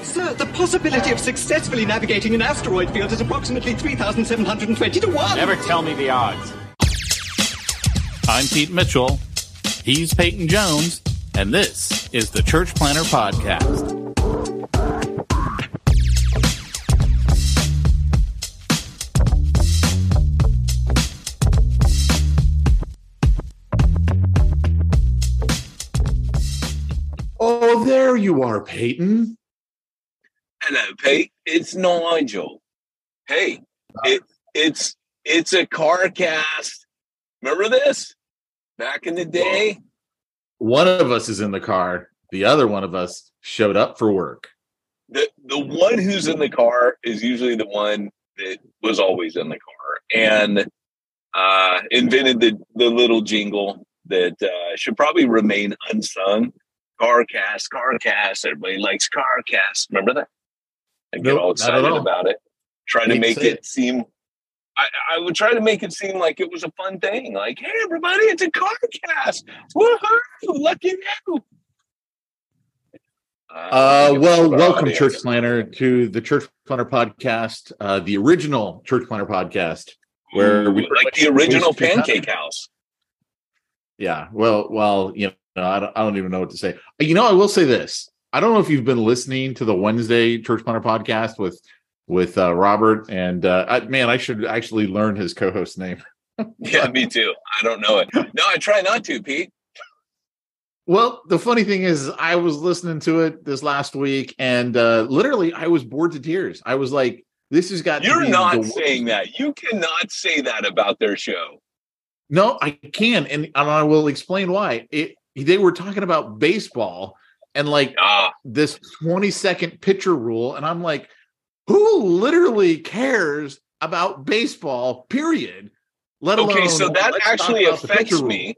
Sir, the possibility of successfully navigating an asteroid field is approximately 3,720 to 1. Never tell me the odds. I'm Pete Mitchell. He's Peyton Jones, and this is the Church Planter Podcast. Oh, there you are, Peyton. Hello, Pete. It's Nigel. Hey, it, it's it's a car cast. Remember this? back in the day. One of us is in the car. The other one of us showed up for work. The the one who's in the car is usually the one that was always in the car and uh, invented the the little jingle that uh, should probably remain unsung. Carcast, Carcast. Everybody likes Carcast. Remember that? I get all excited about it. Trying to make it, seem I, I, would try to make it seem like it was a fun thing. Like, hey, everybody, it's a car cast. Woohoo! Lucky you. Uh, uh well, welcome, audience. Church Planter, to the Church Planter podcast, uh, the original Church Planter podcast, where Ooh, we like the original Pancake House. Yeah. Well, well, you know, I don't, I don't even know what to say. You know, I will say this. I don't know if you've been listening to the Wednesday Church Planter podcast with with uh, Robert. And uh, I, man, I should actually learn his co-host name. yeah, me too. I don't know it. No, I try not to, Pete. Well, the funny thing is, I was listening to it this last week, and uh, literally, I was bored to tears. I was like, "This has got." You're not saying that. You cannot say that about their show. No, I can, and, and I will explain why. It, they were talking about baseball and like ah. this 20 second pitcher rule, and I'm like, who literally cares about baseball, period? Let alone okay, so that actually affects me.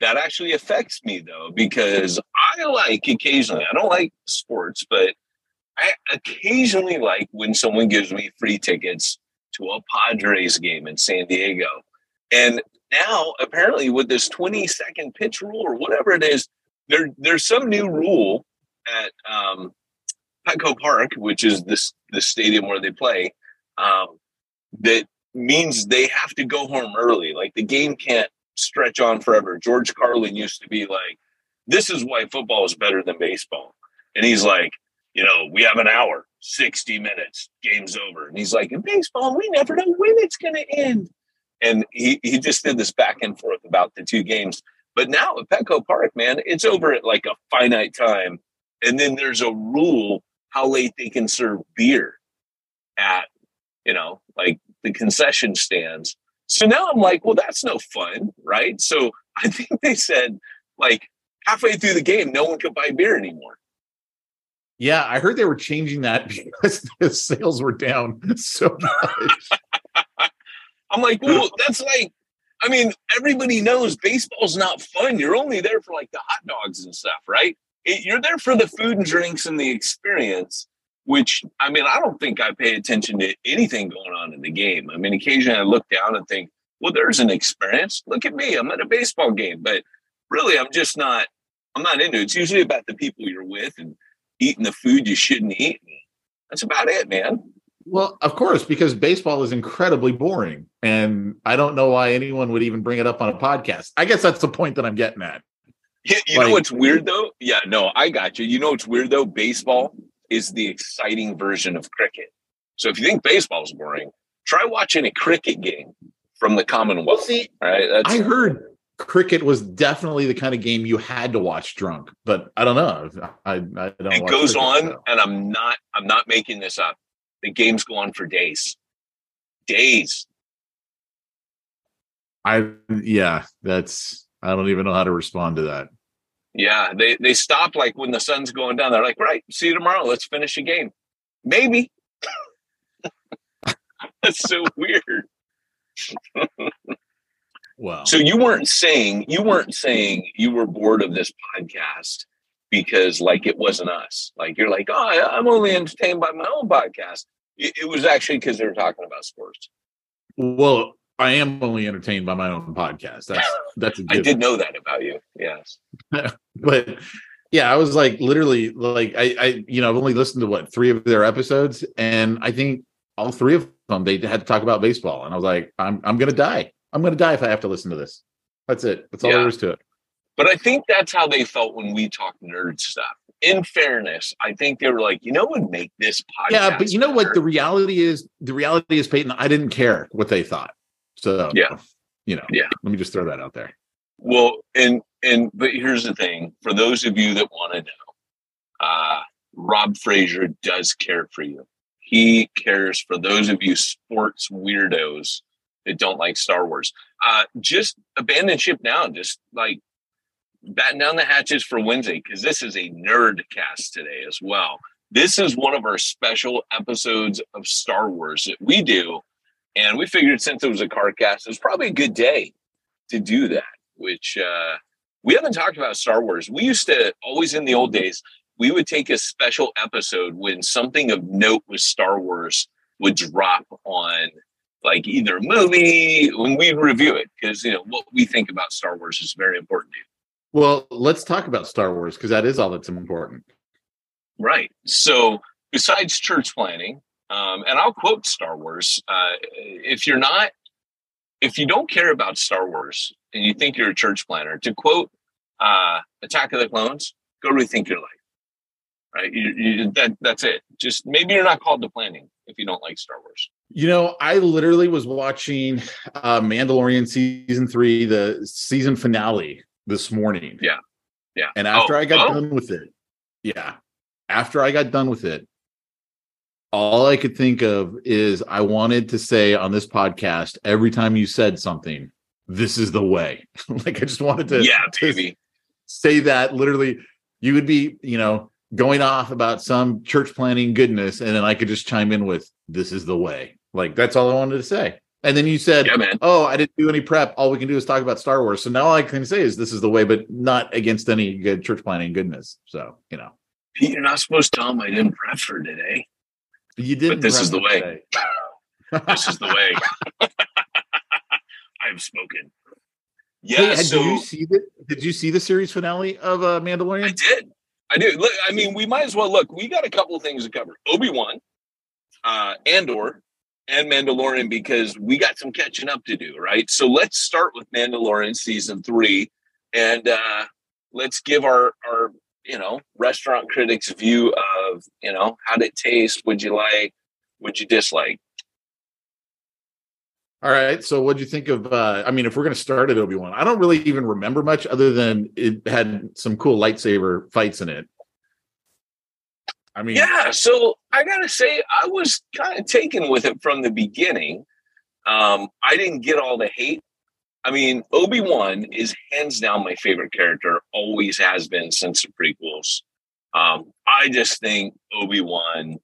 That actually affects me though, because I like occasionally, I don't like sports, but I occasionally like when someone gives me free tickets to a Padres game in San Diego. And now, apparently, with this 20 second pitch rule or whatever it is, there there's some new rule at um, Petco Park, which is this the stadium where they play, um, that means they have to go home early. Like the game can't stretch on forever. George Carlin used to be like, "This is why football is better than baseball," and he's like, "You know, we have an hour, sixty minutes, game's over," and he's like, "In baseball, we never know when it's going to end." And he he just did this back and forth about the two games. But now at Petco Park, man, it's over at like a finite time. And then there's a rule how late they can serve beer at, you know, like the concession stands. So now I'm like, well, that's no fun, right? So I think they said like halfway through the game, no one could buy beer anymore. Yeah, I heard they were changing that because the sales were down so much. I'm like, well, that's like, I mean, everybody knows baseball's not fun. You're only there for like the hot dogs and stuff, right? it, you're there for the food and drinks and the experience which I mean, I don't think I pay attention to anything going on in the game. I mean, occasionally I look down and think, well, there's an experience. Look at me, I'm at a baseball game, but really, I'm just not I'm not into it. It's usually about the people you're with and eating the food you shouldn't eat. That's about it, man. Well, of course, because baseball is incredibly boring. And I don't know why anyone would even bring it up on a podcast. I guess that's the point that I'm getting at. You, you like, know what's weird though? Yeah, no, I got you. You know what's weird though? Baseball is the exciting version of cricket. So if you think baseball is boring, try watching a cricket game from the Commonwealth. Well, see, right? That's, I heard cricket was definitely the kind of game you had to watch drunk, but I don't know. I, I don't. It goes cricket, on, so. and I'm not. I'm not making this up. The games go on for days. Days. I yeah, that's I don't even know how to respond to that. Yeah, they they stop like when the sun's going down. They're like, right, see you tomorrow. Let's finish a game. Maybe. That's so weird. wow. So you weren't saying you weren't saying you were bored of this podcast because like it wasn't us. Like you're like, oh, I'm only entertained by my own podcast. It, it was actually because they were talking about sports. Well, I am only entertained by my own podcast. That's that's. I did know that about you. Yes, but yeah, I was like literally like I I you know I've only listened to what three of their episodes, and I think all three of them they had to talk about baseball, and I was like, I'm I'm gonna die. I'm gonna die if I have to listen to this. That's it. That's all yeah. there is to it. But I think that's how they felt when we talked nerd stuff. In fairness, I think they were like, you know, would make this podcast. Yeah, but you know better. what? The reality is, the reality is, Peyton. I didn't care what they thought. So yeah, you know, yeah. Let me just throw that out there. Well, and and but here's the thing: for those of you that want to know, uh, Rob Fraser does care for you. He cares for those of you sports weirdos that don't like Star Wars. Uh, just abandon ship now. Just like batten down the hatches for Wednesday because this is a nerd cast today as well. This is one of our special episodes of Star Wars that we do and we figured since it was a car cast, it was probably a good day to do that, which uh, we haven't talked about Star Wars. We used to always in the old days, we would take a special episode when something of note with Star Wars would drop on like either movie when we review it because you know what we think about Star Wars is very important to. Well, let's talk about Star Wars because that is all that's important. Right. So, besides church planning, um, and I'll quote Star Wars. Uh, if you're not, if you don't care about Star Wars and you think you're a church planner, to quote uh, Attack of the Clones, go rethink your life. Right? You, you, that, that's it. Just maybe you're not called to planning if you don't like Star Wars. You know, I literally was watching uh, Mandalorian season three, the season finale this morning. Yeah. Yeah. And oh, after oh, I got oh. done with it, yeah. After I got done with it, all I could think of is I wanted to say on this podcast every time you said something, this is the way. like I just wanted to, yeah, baby. say that literally. You would be, you know, going off about some church planning goodness, and then I could just chime in with, "This is the way." Like that's all I wanted to say. And then you said, yeah. "Oh, I didn't do any prep. All we can do is talk about Star Wars." So now all I can say is, "This is the way," but not against any good church planning goodness. So you know, Pete, you're not supposed to tell him I didn't prep for today. You didn't. But this is the way. this is the way. I've spoken. Yeah. Hey, so, did you see the Did you see the series finale of uh, Mandalorian? I did. I did. Look, I mean, we might as well look. We got a couple of things to cover. Obi Wan, uh, Andor, and Mandalorian because we got some catching up to do. Right. So let's start with Mandalorian season three, and uh, let's give our our you know, restaurant critics' view of, you know, how did it taste? Would you like? Would you dislike? All right. So, what do you think of? Uh, I mean, if we're going to start at Obi Wan, I don't really even remember much other than it had some cool lightsaber fights in it. I mean, yeah. So I gotta say, I was kind of taken with it from the beginning. Um, I didn't get all the hate I mean, Obi Wan is hands down my favorite character, always has been since the prequels. Um, I just think Obi Wan,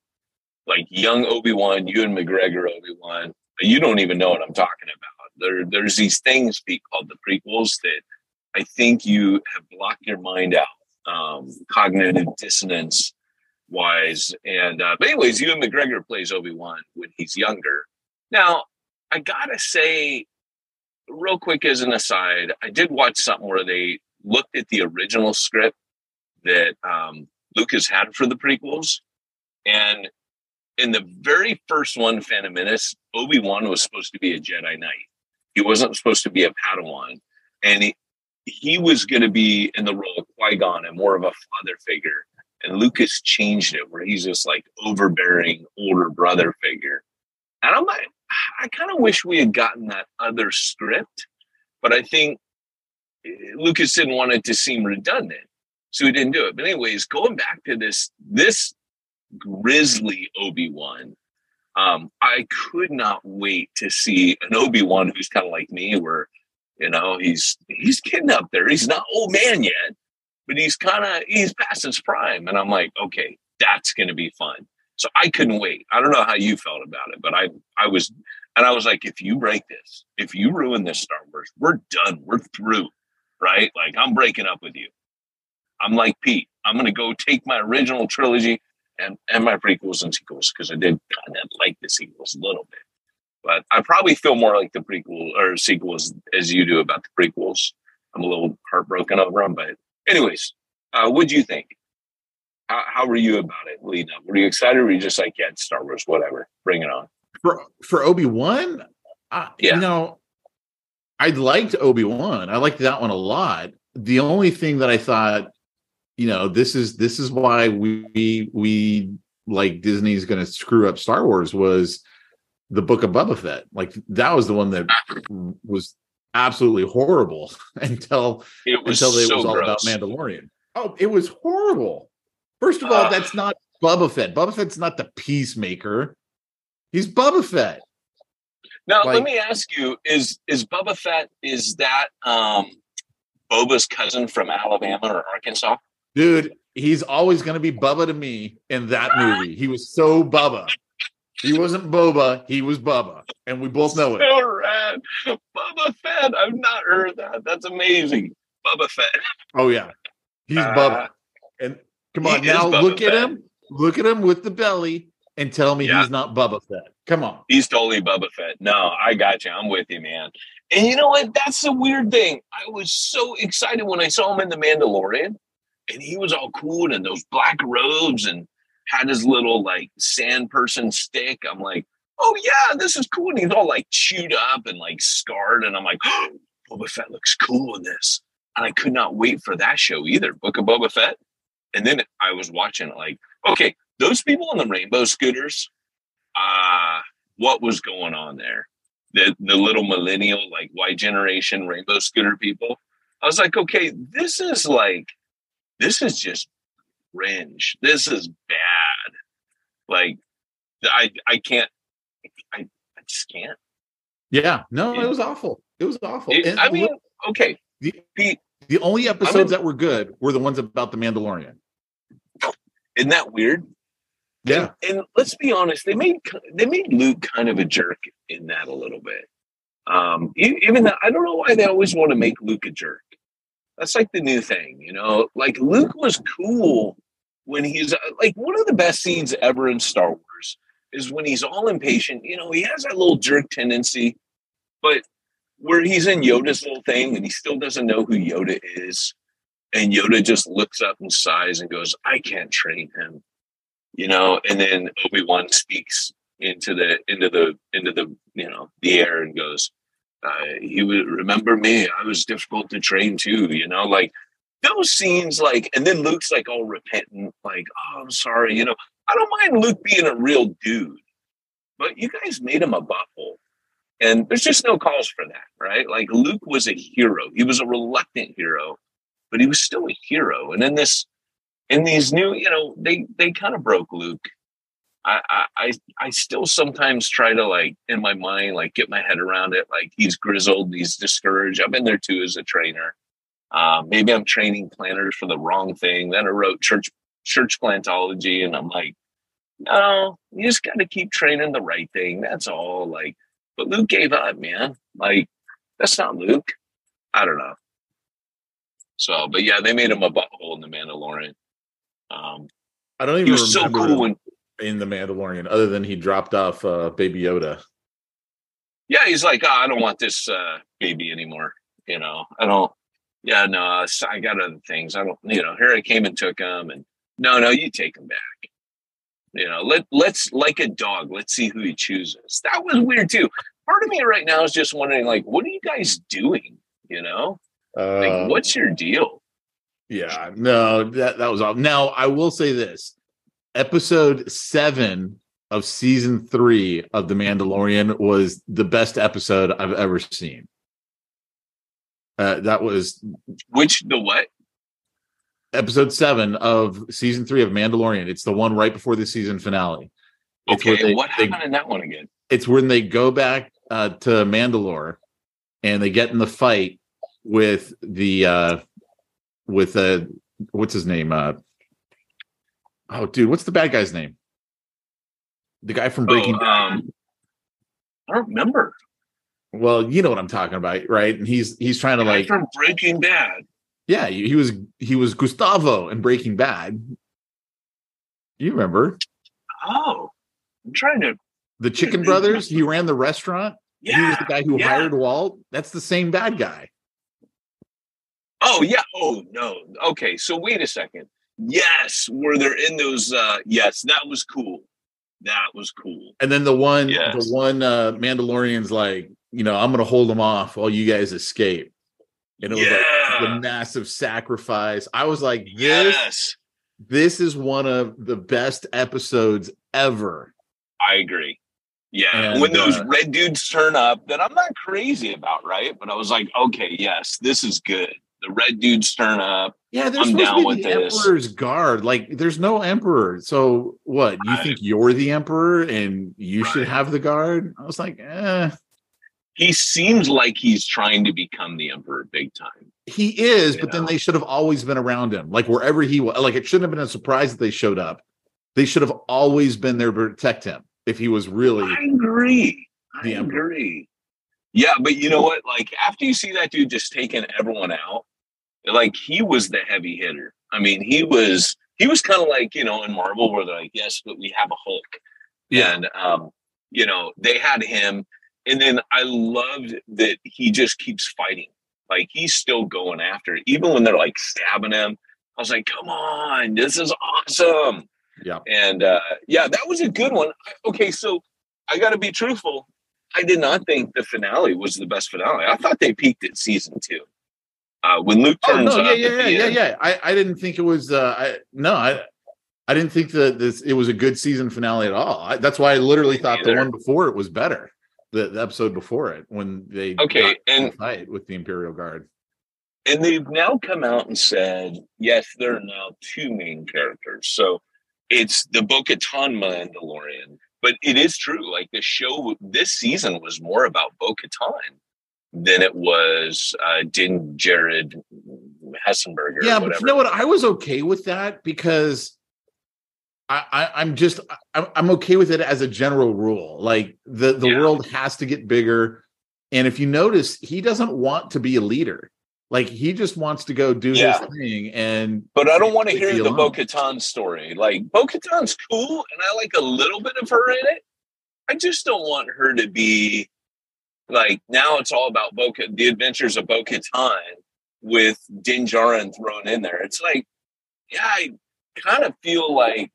like young Obi Wan, Ewan McGregor Obi Wan, you don't even know what I'm talking about. There, there's these things called the prequels that I think you have blocked your mind out, um, cognitive dissonance wise. And uh, but anyways, Ewan McGregor plays Obi Wan when he's younger. Now, I gotta say, real quick as an aside, I did watch something where they looked at the original script that um, Lucas had for the prequels, and in the very first one, Phantom Menace, Obi Wan was supposed to be a Jedi Knight. He wasn't supposed to be a Padawan, and he, he was going to be in the role of Qui Gon and more of a father figure. And Lucas changed it where he's this like overbearing older brother figure. And I'm like, I kind of wish we had gotten that other script, but I think eh, Lucas didn't want it to seem redundant, so he didn't do it. But anyways, going back to this this grisly Obi Wan, um, I could not wait to see an Obi Wan who's kind of like me, where you know he's he's getting up there. He's not old man yet, but he's kind of he's past his prime, and I'm like, okay, that's to be fun. So I couldn't wait. I don't know how you felt about it, but I I was and I was like, if you break this, if you ruin this Star Wars, we're done. We're through. Right? Like I'm breaking up with you. I'm like Pete. I'm gonna go take my original trilogy and, and my prequels and sequels because I did kind of like the sequels a little bit. But I probably feel more like the prequel or sequels as you do about the prequels. I'm a little heartbroken over them, but anyways, uh, what do you think? How, how were you about it leading up? Were you excited or were you just like, yeah, Star Wars, whatever, bring it on? For for Obi Wan, uh, yeah. you know, I liked Obi Wan. I liked that one a lot. The only thing that I thought, you know, this is this is why we we like Disney's going to screw up Star Wars was the Book of Boba Fett. Like that was the one that was absolutely horrible until it was until it so was all gross. about Mandalorian. Oh, it was horrible. First of all, uh, that's not Boba Fett. Boba Fett's not the peacemaker. He's Boba Fett. Now, like, let me ask you: Is is Boba Fett is that um Boba's cousin from Alabama or Arkansas? Dude, he's always going to be Bubba to me in that movie. He was so Bubba. He wasn't Boba, he was Bubba, and we both know it. So rad, Boba Fett. I've not heard that. That's amazing, Boba Fett. Oh yeah, he's uh, Bubba, and Come on, now look Fett. at him. Look at him with the belly and tell me yeah. he's not Bubba Fett. Come on. He's totally Bubba Fett. No, I got you. I'm with you, man. And you know what? That's the weird thing. I was so excited when I saw him in The Mandalorian and he was all cool in those black robes and had his little like sand person stick. I'm like, oh yeah, this is cool. And he's all like chewed up and like scarred. And I'm like, oh, Boba Fett looks cool in this. And I could not wait for that show either. Book of Boba Fett. And then I was watching it like, okay, those people on the rainbow scooters, uh, what was going on there? The the little millennial, like Y generation rainbow scooter people. I was like, okay, this is like this is just cringe. This is bad. Like I I can't I, I just can't. Yeah, no, it, it was awful. It was awful. It, I mean, okay. The, Pete, the only episodes that were good were the ones about the Mandalorian. Isn't that weird? Yeah. And, and, let's be honest, they made they made Luke kind of a jerk in that a little bit. Um, even though I don't know why they always want to make Luke a jerk. That's like the new thing, you know. Like Luke was cool when he's like one of the best scenes ever in Star Wars is when he's all impatient. You know, he has that little jerk tendency, but where he's in Yoda's little thing and he still doesn't know who Yoda is and Yoda just looks up and sighs and goes, I can't train him. You know, and then Obi-Wan speaks into the into the into the you know the air and goes, uh, he would remember me. I was difficult to train too, you know, like those scenes like and then Luke's like all repentant, like, oh I'm sorry, you know. I don't mind Luke being a real dude, but you guys made him a butthole. And there's just no cause for that, right? Like Luke was a hero. He was a reluctant hero but he was still a hero. And in this, in these new, you know, they they kind of broke Luke. I, I I still sometimes try to like in my mind like get my head around it. Like he's grizzled, he's discouraged. I've been there too as a trainer. Um, maybe I'm training planners for the wrong thing. Then I wrote church church plantology, and I'm like, no, you just got to keep training the right thing. That's all. Like, but Luke gave up, man. Like, that's not Luke. I don't know. So, but yeah, they made him a butthole in the Mandalorian. Um, I don't even he was remember so cool when, in the Mandalorian, other than he dropped off uh, Baby Yoda. Yeah, he's like, oh, I don't want this uh, baby anymore. You know, I don't. Yeah, no, I got other things. I don't, you know, here I came and took them, and no, no, you take them back. You know, let let's like a dog. Let's see who he chooses. That was weird too. Part of me right now is just wondering, like, what are you guys doing? You know, uh, like, what's your deal? Yeah, no, that that was all. Now I will say this: episode seven of season three of The Mandalorian was the best episode I've ever seen. Uh, that was which the what? Episode seven of season three of Mandalorian. It's the one right before the season finale. It's okay, they, what happened they, in that one again? It's when they go back uh, to Mandalore and they get in the fight with the uh with uh what's his name? Uh oh dude, what's the bad guy's name? The guy from Breaking oh, Bad. Um, I don't remember. Well, you know what I'm talking about, right? And he's he's trying to like from Breaking Bad. Yeah, he was he was Gustavo in Breaking Bad. You remember? Oh, I'm trying to. The Chicken Brothers. He ran the restaurant. Yeah, he was the guy who yeah. hired Walt. That's the same bad guy. Oh yeah. Oh no. Okay. So wait a second. Yes, were there in those? uh Yes, that was cool. That was cool. And then the one, yes. the one uh Mandalorian's like, you know, I'm gonna hold them off while you guys escape. And it was yeah. like the massive sacrifice. I was like, this, yes. this is one of the best episodes ever. I agree. Yeah, and, when those uh, red dudes turn up, that I'm not crazy about, right? But I was like, okay, yes, this is good. The red dudes turn up. Yeah, there's I'm down with the this. Emperor's guard. Like, there's no emperor. So what? You think you're the emperor and you right. should have the guard? I was like, eh. He seems like he's trying to become the emperor big time. He is, but know? then they should have always been around him. Like wherever he was, like it shouldn't have been a surprise that they showed up. They should have always been there to protect him if he was really. I agree. I agree. Yeah, but you know what? Like after you see that dude just taking everyone out, like he was the heavy hitter. I mean, he was he was kind of like you know in Marvel where they're like, yes, but we have a Hulk, yeah. and um, you know they had him, and then I loved that he just keeps fighting. Like he's still going after it, even when they're like stabbing him. I was like, come on, this is awesome. Yeah. And uh, yeah, that was a good one. Okay, so I got to be truthful. I did not think the finale was the best finale. I thought they peaked at season two. Uh, when Luke turns oh, no, yeah, yeah, yeah, yeah, yeah. I, I didn't think it was. Uh, I no, I I didn't think that this it was a good season finale at all. I, that's why I literally thought the one before it was better. The, the episode before it when they okay and fight with the Imperial Guard. And they've now come out and said, yes, there are now two main characters. So it's the Bo Katan Mandalorian. But it is true. Like the show this season was more about Bo Katan than it was uh, Din Djarin Hessenberger. Yeah, but you know what? I was okay with that because I, I, am just I'm okay with it as a general rule. Like the the yeah. world has to get bigger, and if you notice, he doesn't want to be a leader. Like he just wants to go do yeah. his thing. And but I don't want to hear the Bo Katan story. Like Bo Katan's cool, and I like a little bit of her in it. I just don't want her to be like now. It's all about Bo the adventures of Bo Katan with Din Djarin thrown in there. It's like, yeah, I kind of feel like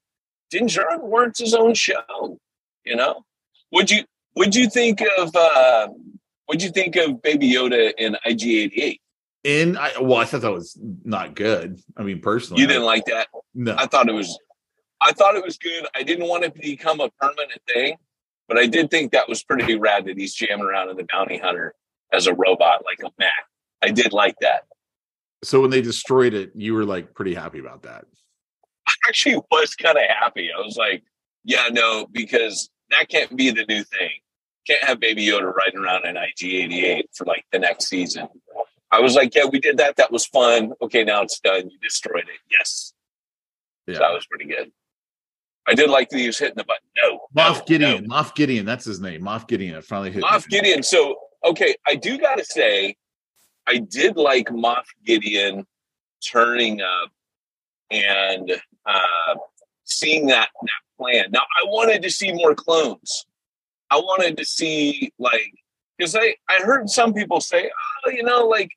Din Djarin warrants his own show. You know, would you would you think of uh, would you think of Baby Yoda in IG88? in I, well, I thought that was not good. I mean, personally, you didn't like that. No, I thought it was. I thought it was good. I didn't want it to become a permanent thing, but I did think that was pretty rad that he's jamming around in the bounty hunter as a robot, like a Mac. I did like that. So when they destroyed it, you were like pretty happy about that. I actually was kind of happy. I was like, yeah, no, because that can't be the new thing. Can't have Baby Yoda riding around in IG88 for like the next season. I was like, yeah, we did that. That was fun. Okay, now it's done. You destroyed it. Yes. Yeah. So that was pretty good. I did like that he was hitting the button. No. Moff no, Gideon. No. Moff Gideon. That's his name. Moff Gideon. I finally hit Moff Gideon. So, okay, I do got to say, I did like Moff Gideon turning up and uh, seeing that, that plan. Now, I wanted to see more clones. I wanted to see, like, because I, I heard some people say, oh, you know, like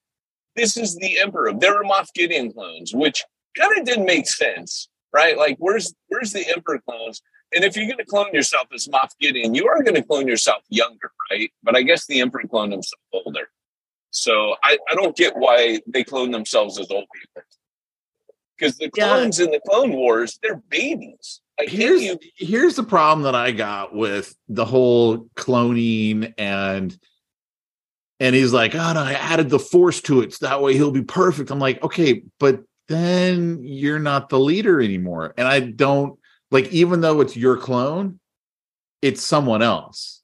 this is the Emperor. There were Moff Gideon clones, which kind of didn't make sense, right? Like, where's where's the Emperor clones? And if you're going to clone yourself as Moff Gideon, you are going to clone yourself younger, right? But I guess the Emperor cloned himself older. So I, I don't get why they clone themselves as old people. Because the clones yeah. in the Clone Wars, they're babies. Like, here's you- here's the problem that I got with the whole cloning and and he's like, oh no, I added the force to it. So that way he'll be perfect. I'm like, okay, but then you're not the leader anymore. And I don't like, even though it's your clone, it's someone else.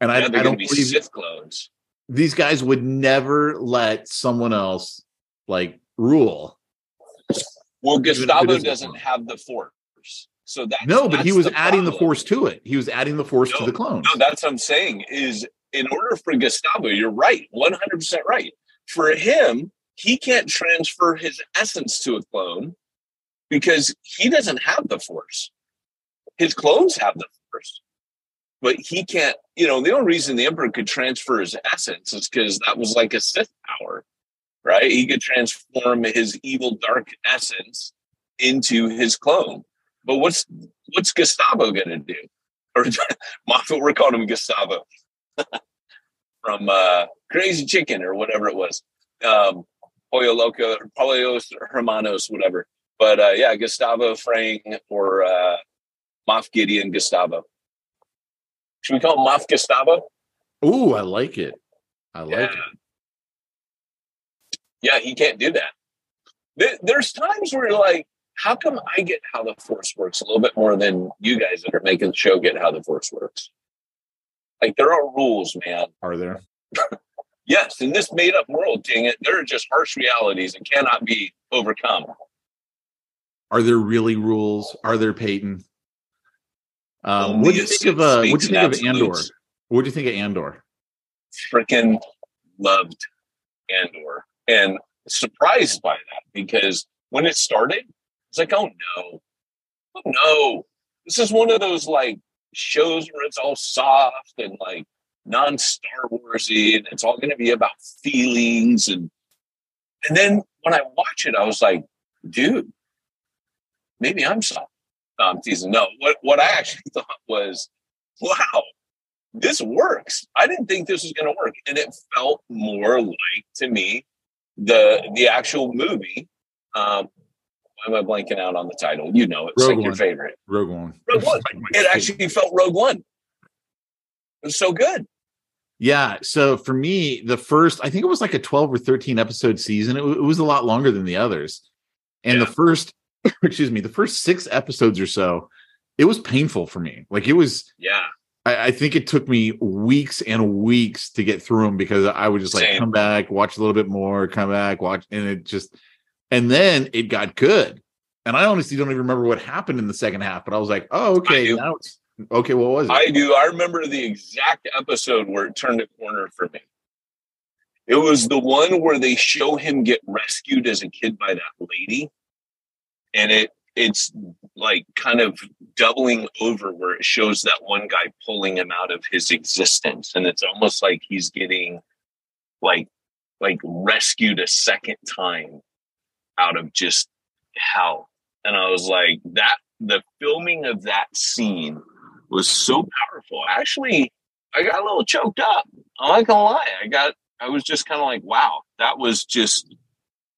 And yeah, I, I don't believe Sith clones. These guys would never let someone else like rule. Well, Gustavo doesn't have the force. So that no, but he was adding problem. the force to it. He was adding the force no, to the clone. No, that's what I'm saying. Is in order for Gustavo, you're right, 100% right. For him, he can't transfer his essence to a clone because he doesn't have the force. His clones have the force, but he can't. You know, the only reason the Emperor could transfer his essence is because that was like a Sith power, right? He could transform his evil, dark essence into his clone. But what's what's Gustavo gonna do? Or Moffat, we're calling him Gustavo. from uh, Crazy Chicken or whatever it was. Um, Pollo Loco, Pollos Hermanos, whatever. But uh, yeah, Gustavo Fring or uh, Moff Gideon Gustavo. Should we call him Moff Gustavo? Ooh, I like it. I like yeah. it. Yeah, he can't do that. There's times where you're like, how come I get how the force works a little bit more than you guys that are making the show get how the force works? Like there are rules, man. Are there? yes, in this made up world, dang it, there are just harsh realities and cannot be overcome. Are there really rules? Are there Peyton? Um, what do you think of uh, what do you think of Andor? What do you think of Andor? Freaking loved Andor and surprised by that because when it started, it's like, oh no, oh no, this is one of those like shows where it's all soft and like non Star Warsy, and it's all going to be about feelings and and then when I watch it, I was like, dude, maybe I'm soft. I'm teasing. No, what what I actually thought was, wow, this works. I didn't think this was going to work, and it felt more like to me the the actual movie um, why am I blanking out on the title? You know, it's Rogue like your favorite. Rogue One. Rogue One. it actually felt Rogue One. It was so good. Yeah. So for me, the first, I think it was like a 12 or 13 episode season. It, it was a lot longer than the others. And yeah. the first, excuse me, the first six episodes or so, it was painful for me. Like it was, yeah. I, I think it took me weeks and weeks to get through them because I would just like Same. come back, watch a little bit more, come back, watch, and it just, and then it got good. And I honestly don't even remember what happened in the second half, but I was like, oh, okay, now it's okay. What was it? I do. I remember the exact episode where it turned a corner for me. It was the one where they show him get rescued as a kid by that lady. And it it's like kind of doubling over where it shows that one guy pulling him out of his existence. And it's almost like he's getting like like rescued a second time out of just hell. And I was like, that the filming of that scene was so powerful. Actually, I got a little choked up. I'm not gonna lie. I got I was just kind of like, wow, that was just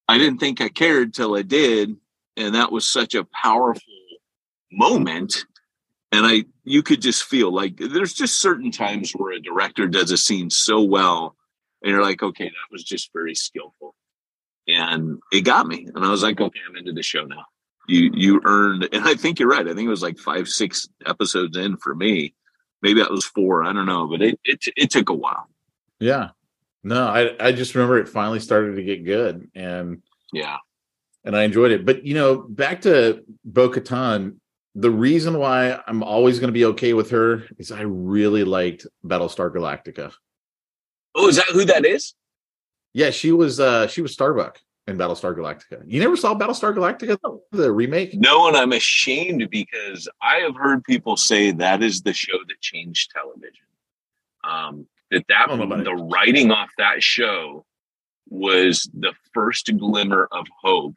I didn't think I cared till I did. And that was such a powerful moment. And I you could just feel like there's just certain times where a director does a scene so well, and you're like, okay, that was just very skillful and it got me. And I was like, okay, I'm into the show now. You you earned, and I think you're right. I think it was like five, six episodes in for me. Maybe that was four. I don't know, but it it it took a while. Yeah. No, I I just remember it finally started to get good, and yeah, and I enjoyed it. But you know, back to Bo Katan, the reason why I'm always going to be okay with her is I really liked Battlestar Galactica. Oh, is that who that is? Yeah, she was uh she was Starbuck in Battlestar Galactica. You never saw Battlestar Galactica, the remake? No, and I'm ashamed because I have heard people say that is the show that changed television. Um, that that the writing off that show was the first glimmer of hope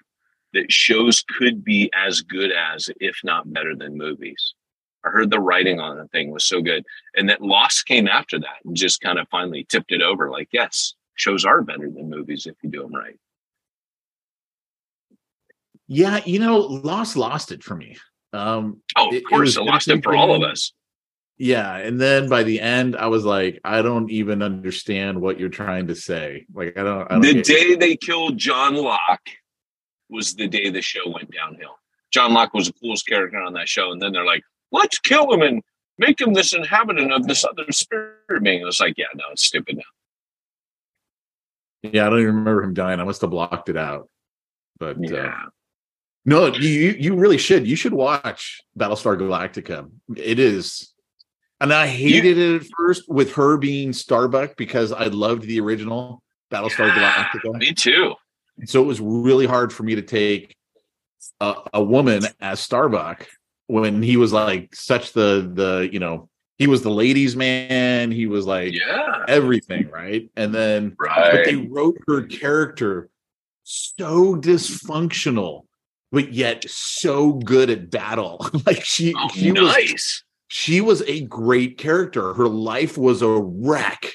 that shows could be as good as, if not better than movies. I heard the writing on the thing was so good. And that Lost came after that and just kind of finally tipped it over like, yes, shows are better than movies if you do them right. Yeah, you know, Lost lost it for me. Um, oh, of course, it, it lost it for all of us. Yeah, and then by the end, I was like, I don't even understand what you're trying to say. Like, I don't. I don't the day they killed John Locke was the day the show went downhill. John Locke was the coolest character on that show, and then they're like, let's kill him and make him this inhabitant of this other spirit being. It's like, yeah, no, it's stupid now. Yeah, I don't even remember him dying. I must have blocked it out. But uh, yeah. Uh, no, you you really should. You should watch Battlestar Galactica. It is, and I hated you, it at first with her being Starbuck because I loved the original Battlestar yeah, Galactica. Me too. So it was really hard for me to take a, a woman as Starbuck when he was like such the the you know he was the ladies man. He was like yeah. everything right? And then right. but they wrote her character so dysfunctional but yet so good at battle. Like she oh, she nice. was she was a great character. Her life was a wreck.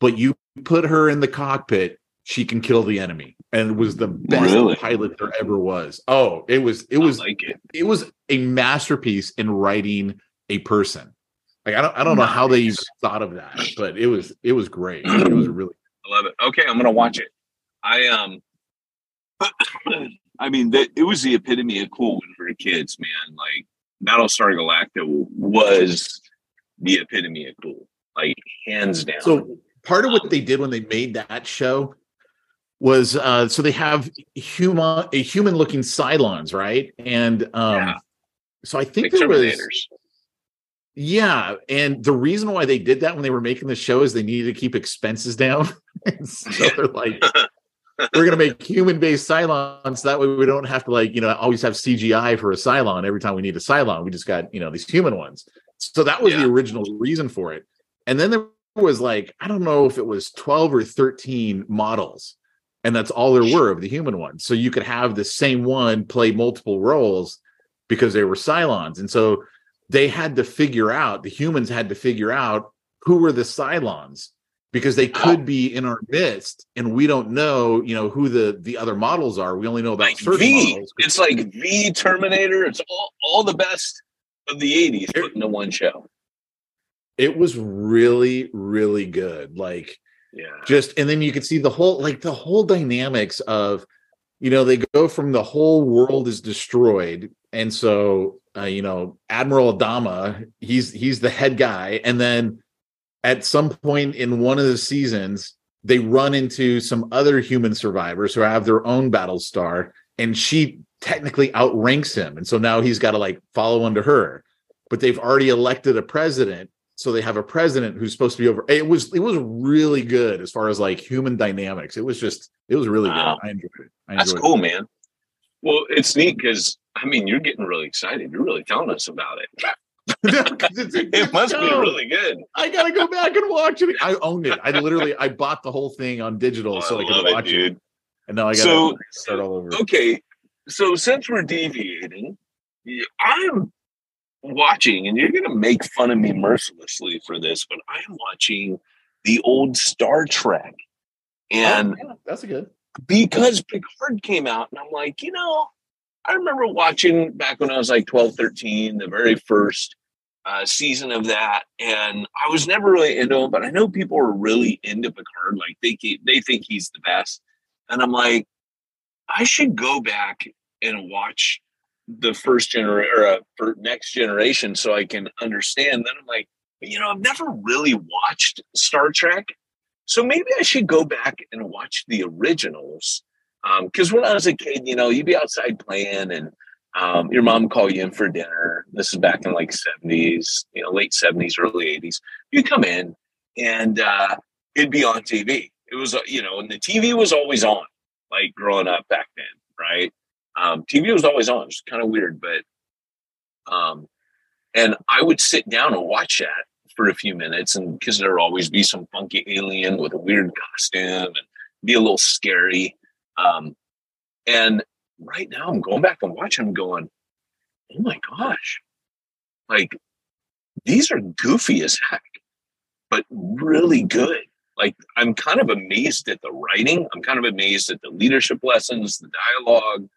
But you put her in the cockpit she can kill the enemy and was the best really? pilot there ever was. Oh, it was it was like it. it. was a masterpiece in writing a person. Like I don't I don't nice. know how they thought of that, but it was it was great. It was really I love it. Okay, I'm gonna watch it. I um I mean that it was the epitome of cool when we were kids, man. Like Battlestar Galactica was the epitome of cool, like hands down. So part of what they did when they made that show was uh so they have human a human looking Cylons, right? And um yeah. so I think there was yeah, and the reason why they did that when they were making the show is they needed to keep expenses down. so they're like, we're gonna make human based Cylons. That way we don't have to like, you know, always have CGI for a Cylon every time we need a Cylon. We just got, you know, these human ones. So that was yeah. the original reason for it. And then there was like, I don't know if it was 12 or 13 models and that's all there were of the human ones. So you could have the same one play multiple roles because they were Cylons, and so they had to figure out the humans had to figure out who were the Cylons because they could be in our midst and we don't know you know who the the other models are. We only know about like certain v. models. It's like v terminator. It's all, all the best of the 80s put into one show. It was really really good. Like just and then you can see the whole like the whole dynamics of you know they go from the whole world is destroyed and so uh, you know admiral adama he's he's the head guy and then at some point in one of the seasons they run into some other human survivors who have their own battle star and she technically outranks him and so now he's got to like follow under her. But they've already elected a president so they have a president who's supposed to be over it was it was really good as far as like human dynamics. It was just it was really wow. good i enjoyed it. I enjoyed that's cool it. man. Well it's neat because i mean you're getting really excited. You're really telling us about it. It must show. be really good. I gotta go back and watch it. I owned it. I literally i bought the whole thing on digital oh, so i, I could watch it, dude. it and now i gotta so, start all over. okay. So since we're deviating i'm watching, and you're going to make fun of me mercilessly for this, but I'm watching the old Star Trek. And oh, yeah, that's a good because Picard came out, and I'm like, you know, I remember watching back when I was like 12, 13, the very first uh, season of that, and I was never really into him, but I know people are really into Picard. Like they keep, they think he's the best, and I'm like, I should go back and watch the first generation or uh, for next generation so I can understand. Then I'm like, you know, I've never really watched Star Trek. So maybe I should go back and watch the originals. Um because um, when I was a kid, you know, you'd be outside playing and um, your mom would call you in for dinner. This is back in like 70s, you know, late 70s, early 80s. You'd come in and uh, it'd be on TV. It was, uh, you know, and the TV was always on, like growing up back then, right? Um, TV was always on. It's kind of weird, but um, and I would sit down and watch that for a few minutes, and because there'd always be some funky alien with a weird costume, and be a little scary. Um, and right now I'm going back and watching them going, oh my gosh, like these are goofy as heck, but really good. Like I'm kind of amazed at the writing. I'm kind of amazed at the leadership lessons, the dialogue,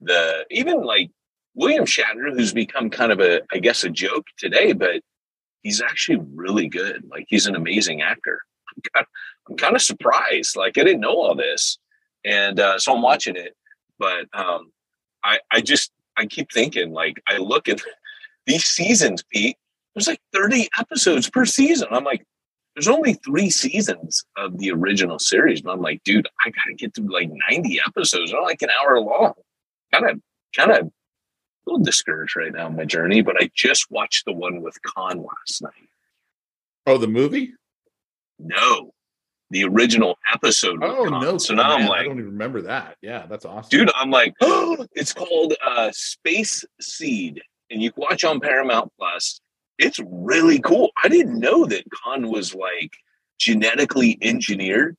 the even like William Shatner, who's become kind of a, I guess, a joke today, but he's actually really good. Like he's an amazing actor. I'm kind of, I'm kind of surprised. Like I didn't know all this, and uh, so I'm watching it. But um, I, I just, I keep thinking. Like I look at these seasons, Pete. There's like 30 episodes per season. I'm like, there's only three seasons of the original series, but I'm like, dude, I gotta get through like 90 episodes. They're like an hour long. Kind of, kind of a little discouraged right now in my journey, but I just watched the one with Khan last night. Oh, the movie? No, the original episode. Oh no! So now man, I'm like, I don't even remember that. Yeah, that's awesome, dude. I'm like, oh, it's called uh, Space Seed, and you watch on Paramount Plus. It's really cool. I didn't know that Khan was like genetically engineered,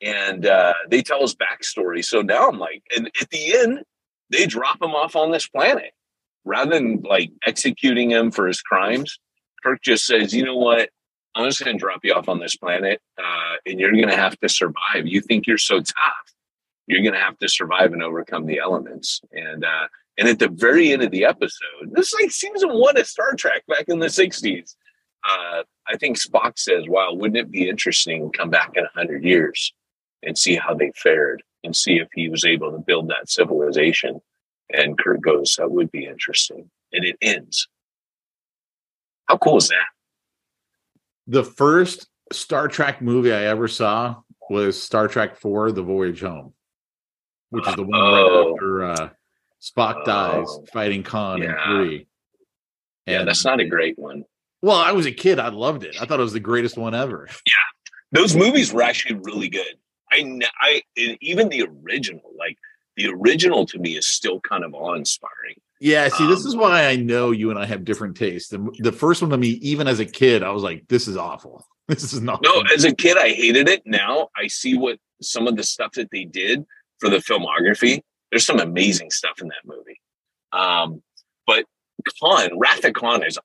and uh, they tell his backstory. So now I'm like, and at the end, they drop him off on this planet rather than like executing him for his crimes. Kirk just says, you know what? I'm just going to drop you off on this planet uh, and you're going to have to survive. You think you're so tough. You're going to have to survive and overcome the elements. And, uh, and at the very end of the episode, this is like season one of Star Trek back in the 60s. Uh, I think Spock says, wow, wouldn't it be interesting to come back in 100 years and see how they fared? And see if he was able to build that civilization. And Kirk goes, that would be interesting. And it ends. How cool is that? The first Star Trek movie I ever saw was Star Trek 4 The Voyage Home, which is the one oh. right after uh, Spock oh. dies fighting Khan yeah. in 3. And yeah, that's not a great one. Well, I was a kid. I loved it. I thought it was the greatest one ever. Yeah. Those movies were actually really good. I, I, even the original, like the original to me is still kind of awe inspiring. Yeah, see, um, this is why I know you and I have different tastes. The, the first one to me, even as a kid, I was like, this is awful. This is not. No, as a kid, I hated it. Now I see what some of the stuff that they did for the filmography. There's some amazing stuff in that movie. Um, but Khan, Wrath of Khan is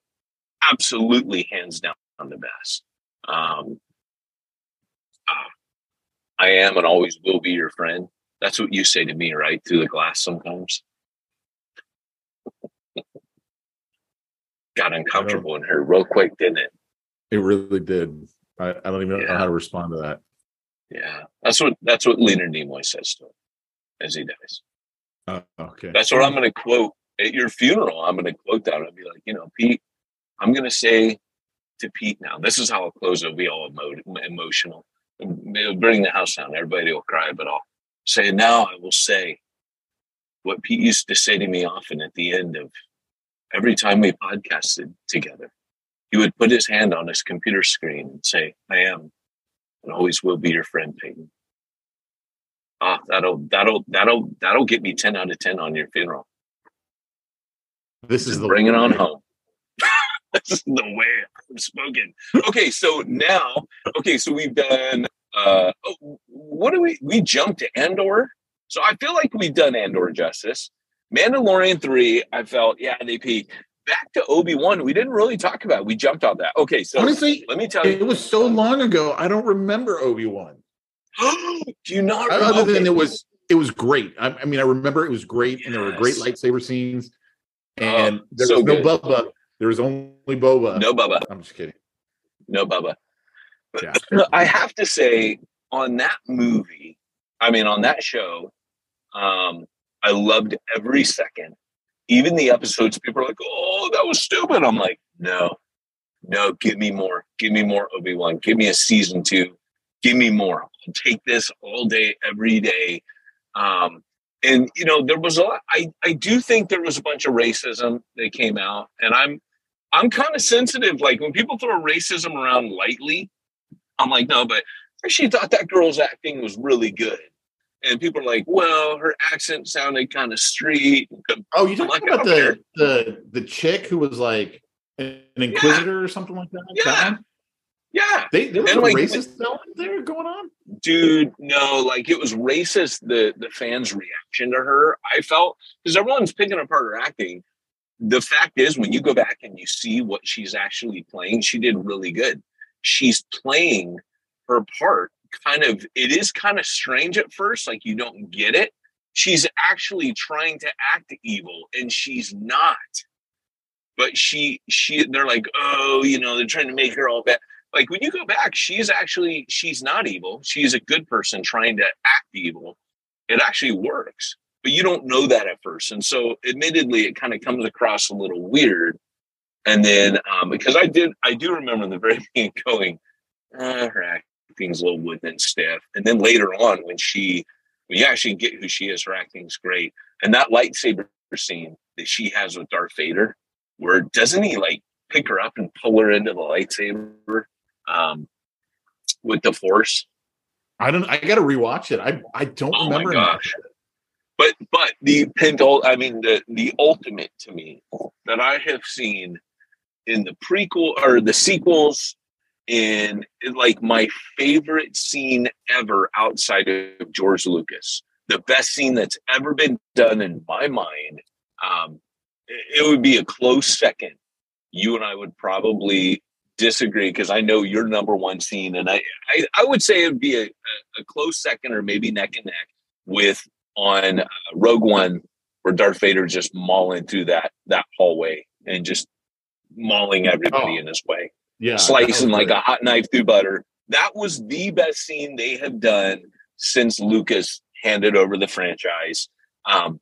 absolutely hands down the best. Um, uh, I am and always will be your friend. That's what you say to me, right? Through the glass sometimes. Got uncomfortable in here real quick, didn't it? It really did. I, I don't even yeah. know how to respond to that. Yeah. That's what that's what Leonard Nimoy says to him as he dies. Uh, okay. That's what I'm gonna quote at your funeral. I'm gonna quote that. I'll be like, you know, Pete, I'm gonna say to Pete now, this is how I'll close. It'll be all emo- emotional it'll bring the house down. Everybody will cry, but I'll say now I will say what Pete used to say to me often at the end of every time we podcasted together. He would put his hand on his computer screen and say, I am and always will be your friend, Peyton. Ah, that'll that'll that'll that'll get me 10 out of 10 on your funeral. This is the bring it on home. this is the way I'm spoken. Okay, so now, okay, so we've done. uh oh, What do we? We jumped to Andor. So I feel like we've done Andor justice. Mandalorian three, I felt yeah they peaked. Back to Obi Wan, we didn't really talk about. It. We jumped on that. Okay, so honestly, let me tell you, it was so long ago. I don't remember Obi Wan. do you not? Other than it was, it was great. I, I, mean, I remember it was great, yes. and there were great lightsaber scenes, oh, and oh, there so was no good. Bubba. There was only Boba. No Bubba. I'm just kidding. No Bubba. Yeah. I have to say, on that movie, I mean, on that show, um, I loved every second. Even the episodes, people are like, "Oh, that was stupid." I'm like, "No, no, give me more. Give me more Obi Wan. Give me a season two. Give me more. I'll take this all day, every day." Um, and you know, there was a lot. I I do think there was a bunch of racism that came out, and I'm I'm kind of sensitive. Like when people throw racism around lightly, I'm like, no, but she thought that girl's acting was really good. And people are like, well, her accent sounded kind of street. Oh, you talking like, about the, the the chick who was like an inquisitor yeah. or something like that? Yeah. Yeah, they, there was and a like, racist element there going on, dude. No, like it was racist. The the fans' reaction to her, I felt because everyone's picking apart her acting. The fact is, when you go back and you see what she's actually playing, she did really good. She's playing her part kind of. It is kind of strange at first, like you don't get it. She's actually trying to act evil, and she's not but she she they're like oh you know they're trying to make her all bad like when you go back she's actually she's not evil she's a good person trying to act evil it actually works but you don't know that at first and so admittedly it kind of comes across a little weird and then um, because i did i do remember in the very beginning going uh, her acting's a little wooden and stiff and then later on when she when you actually get who she is her acting's great and that lightsaber scene that she has with darth vader where doesn't he like pick her up and pull her into the lightsaber um, with the Force. I don't. I got to rewatch it. I I don't oh remember. My gosh. But but the pentol, I mean the the ultimate to me that I have seen in the prequel or the sequels in like my favorite scene ever outside of George Lucas. The best scene that's ever been done in my mind. Um, it would be a close second. You and I would probably disagree because I know your number one scene, and I, I, I would say it would be a, a, close second or maybe neck and neck with on uh, Rogue One, where Darth Vader just mauling through that that hallway and just mauling everybody oh, in his way, yeah, slicing like a hot knife through butter. That was the best scene they have done since Lucas handed over the franchise. Um,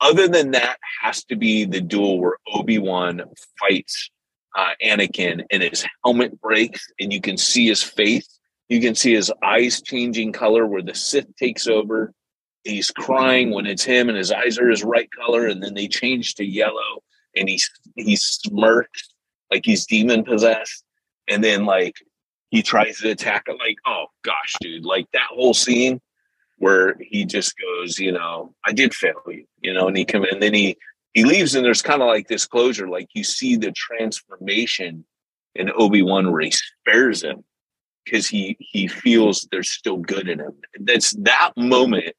other than that, has to be the duel where Obi Wan fights uh, Anakin and his helmet breaks and you can see his face. You can see his eyes changing color where the Sith takes over. He's crying when it's him and his eyes are his right color and then they change to yellow and he he smirks like he's demon possessed. And then like he tries to attack it like oh gosh dude like that whole scene where he just goes you know i did fail you you know and he come and then he he leaves and there's kind of like this closure like you see the transformation in obi-wan where he spares him because he he feels there's still good in him. That's that moment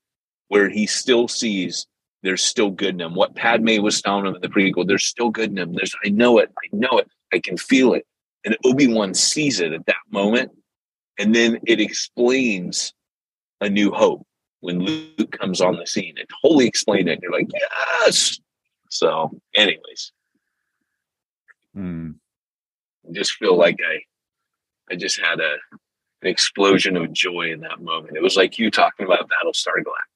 where he still sees there's still good in him what padme was telling him in the prequel there's still good in him there's i know it i know it i can feel it and obi-wan sees it at that moment and then it explains a new hope when luke comes on the scene it totally explained it and you're like yes so, anyways, hmm. I just feel like I, I just had a an explosion of joy in that moment. It was like you talking about Battlestar Galactica.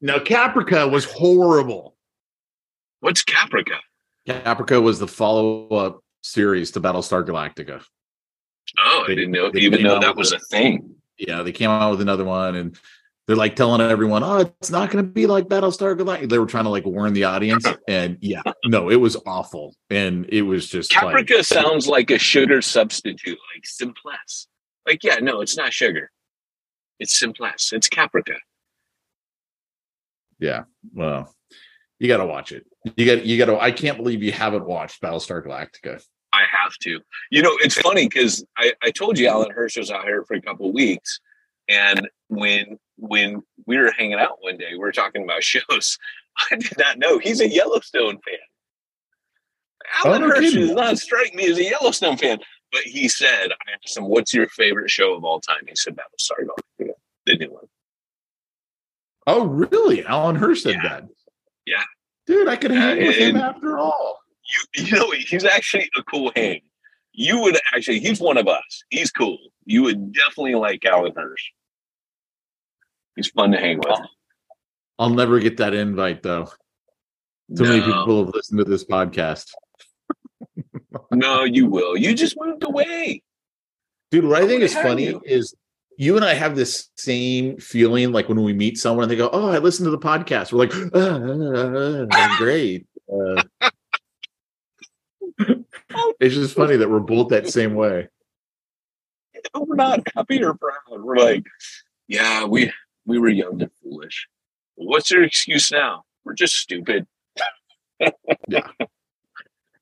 Now, Caprica was horrible. What's Caprica? Caprica was the follow up series to Battlestar Galactica. Oh, they, I didn't know, even know that was a thing. Yeah, they came out with another one, and they're like telling everyone, "Oh, it's not going to be like Battlestar Galactica." They were trying to like warn the audience, and yeah, no, it was awful, and it was just Caprica like, sounds like a sugar substitute, like Simpless. Like, yeah, no, it's not sugar. It's Simpless. It's Caprica. Yeah, well, you got to watch it. You got, you got to. I can't believe you haven't watched Battlestar Galactica. I have to. You know, it's funny because I, I told you Alan Hirsch was out here for a couple weeks, and when when we were hanging out one day, we were talking about shows. I did not know he's a Yellowstone fan. Oh, Alan oh, Hirsch does not strike me as a Yellowstone fan, but he said, I asked him, What's your favorite show of all time? He said, Battlestar Galactica, the new one. Oh, really? Alan Hirsch said yeah. that. Yeah. Dude, I could hang with him after all. You, you know, he's actually a cool hang. You would actually, he's one of us. He's cool. You would definitely like Alan Hirsch. He's fun to hang with. I'll never get that invite though. Too no. many people have listened to this podcast. no, you will. You just moved away. Dude, what I think is funny you? is you and I have this same feeling like when we meet someone and they go, Oh, I listened to the podcast. We're like, ah, ah, ah, great. Uh, it's just funny that we're both that same way. We're not happy or proud. We're like, yeah, we we were young and foolish. What's your excuse now? We're just stupid. yeah.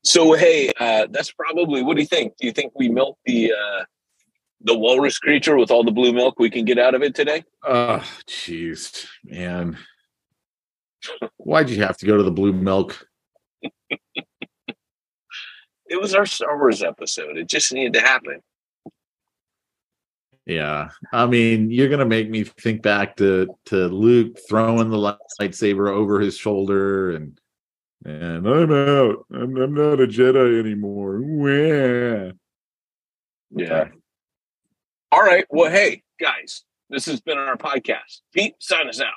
So hey, uh, that's probably. What do you think? Do you think we milk the uh, the walrus creature with all the blue milk we can get out of it today? Oh, jeez, man. Why'd you have to go to the blue milk? it was our Star Wars episode. It just needed to happen. Yeah, I mean, you're gonna make me think back to to Luke throwing the lightsaber over his shoulder, and and I'm out. I'm, I'm not a Jedi anymore. Yeah. Yeah. All right. Well, hey guys, this has been our podcast. Pete, sign us out.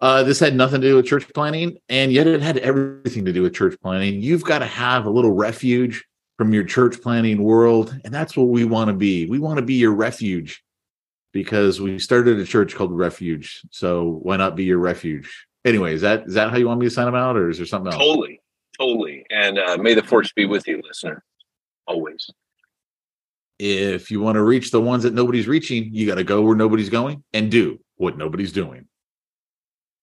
Uh, this had nothing to do with church planting, and yet it had everything to do with church planting. You've got to have a little refuge from your church planting world. And that's what we want to be. We want to be your refuge because we started a church called Refuge. So why not be your refuge? Anyway, is that is that how you want me to sign them out, or is there something else? Totally, totally. And uh, may the force be with you, listener. Always. If you want to reach the ones that nobody's reaching, you got to go where nobody's going and do what nobody's doing.